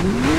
Mm-hmm.